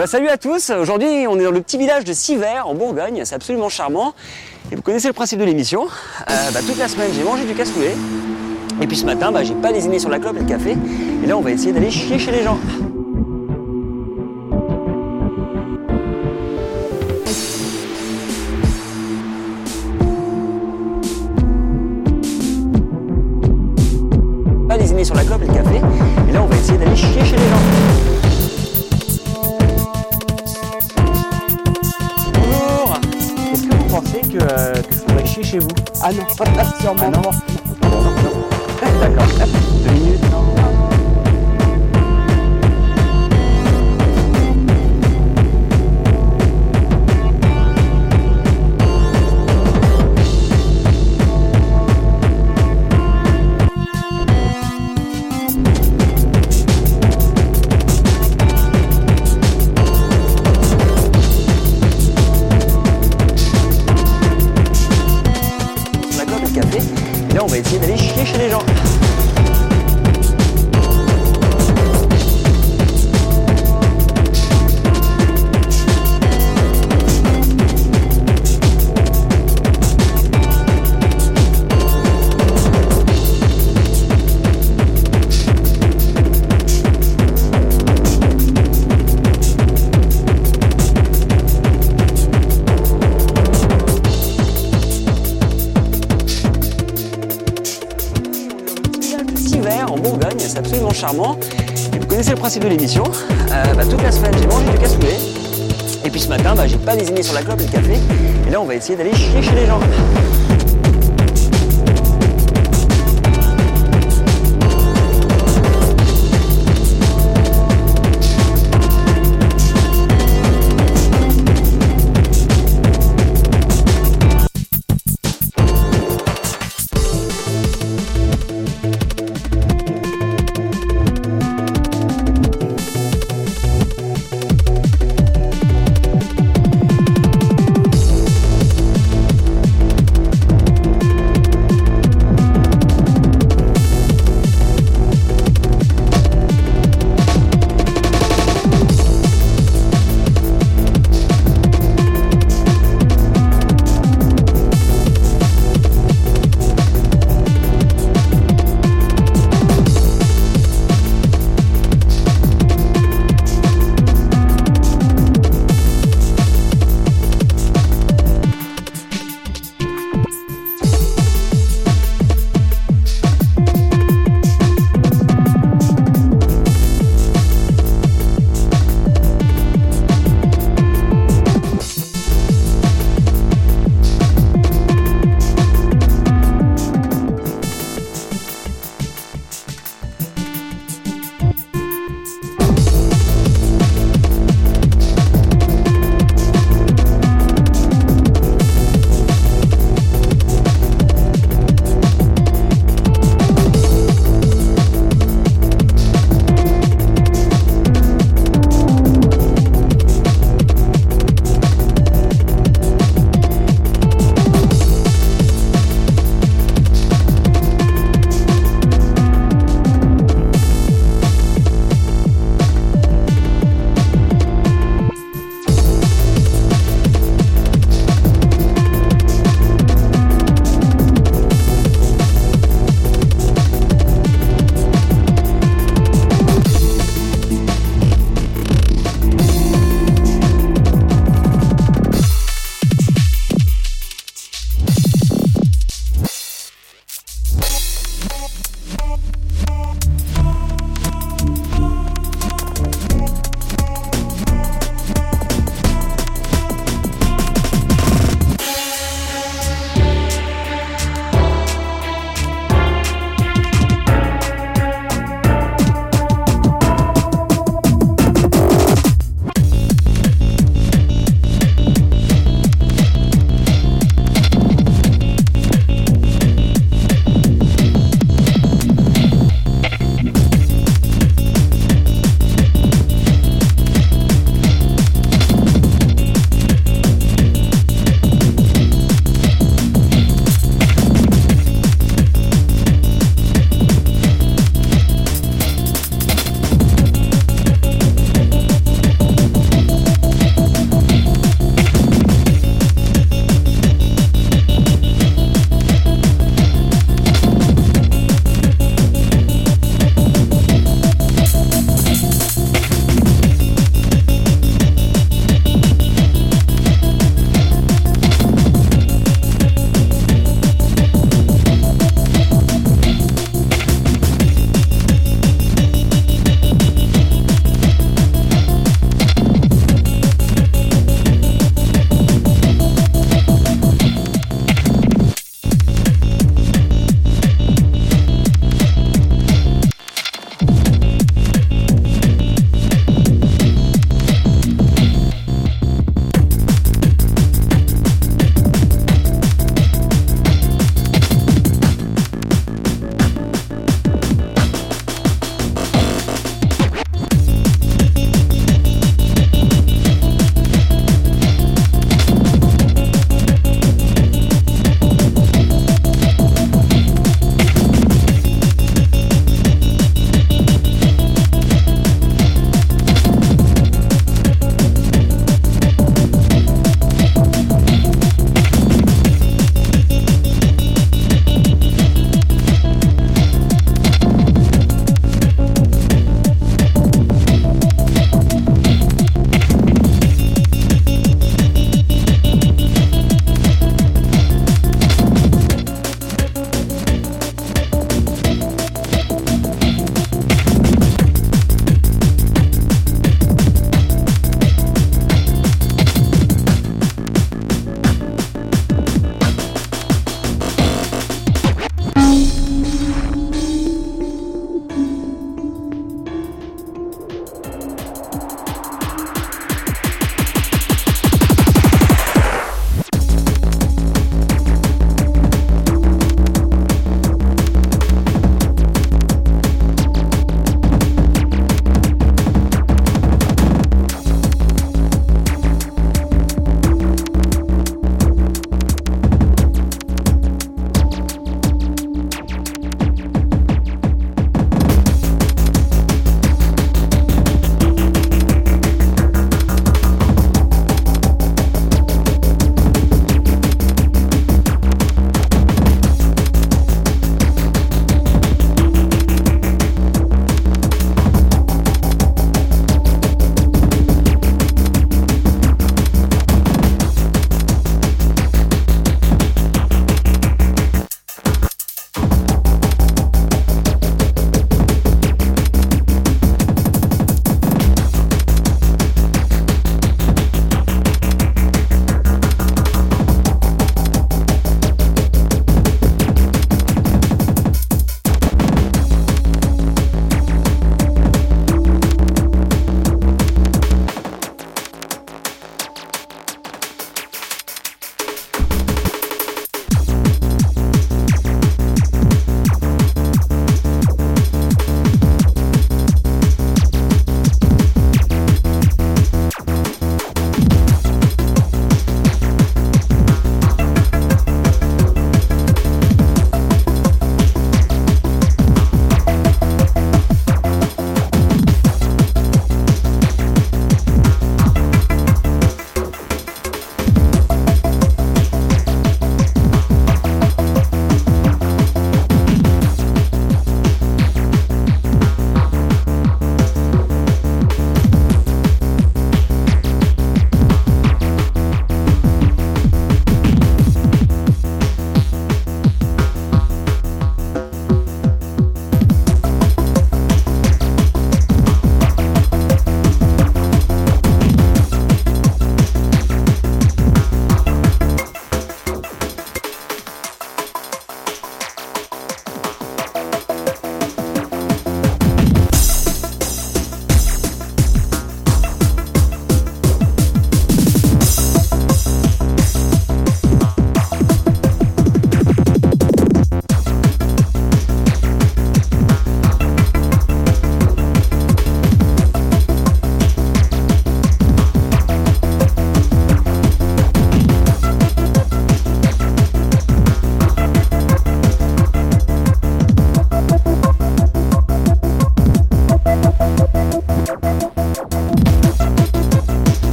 bah, salut à tous, aujourd'hui on est dans le petit village de Sivert en Bourgogne, c'est absolument charmant. Et vous connaissez le principe de l'émission. Euh, bah, toute la semaine j'ai mangé du cassoulet. Et puis ce matin bah, j'ai pas lésiné sur la clope et le café. Et là on va essayer d'aller chier chez les gens. Pas lésiné sur la clope et le café. Et là on va essayer d'aller chier chez les gens. Ah non, sûrement Ah non. D'accord. On va essayer d'aller chier chez les gens. Et vous connaissez le principe de l'émission. Euh, bah, toute la semaine, j'ai mangé du cassoulet. Et puis ce matin, bah, j'ai pas lésiné sur la clope et le café. Et là, on va essayer d'aller chier chez les gens.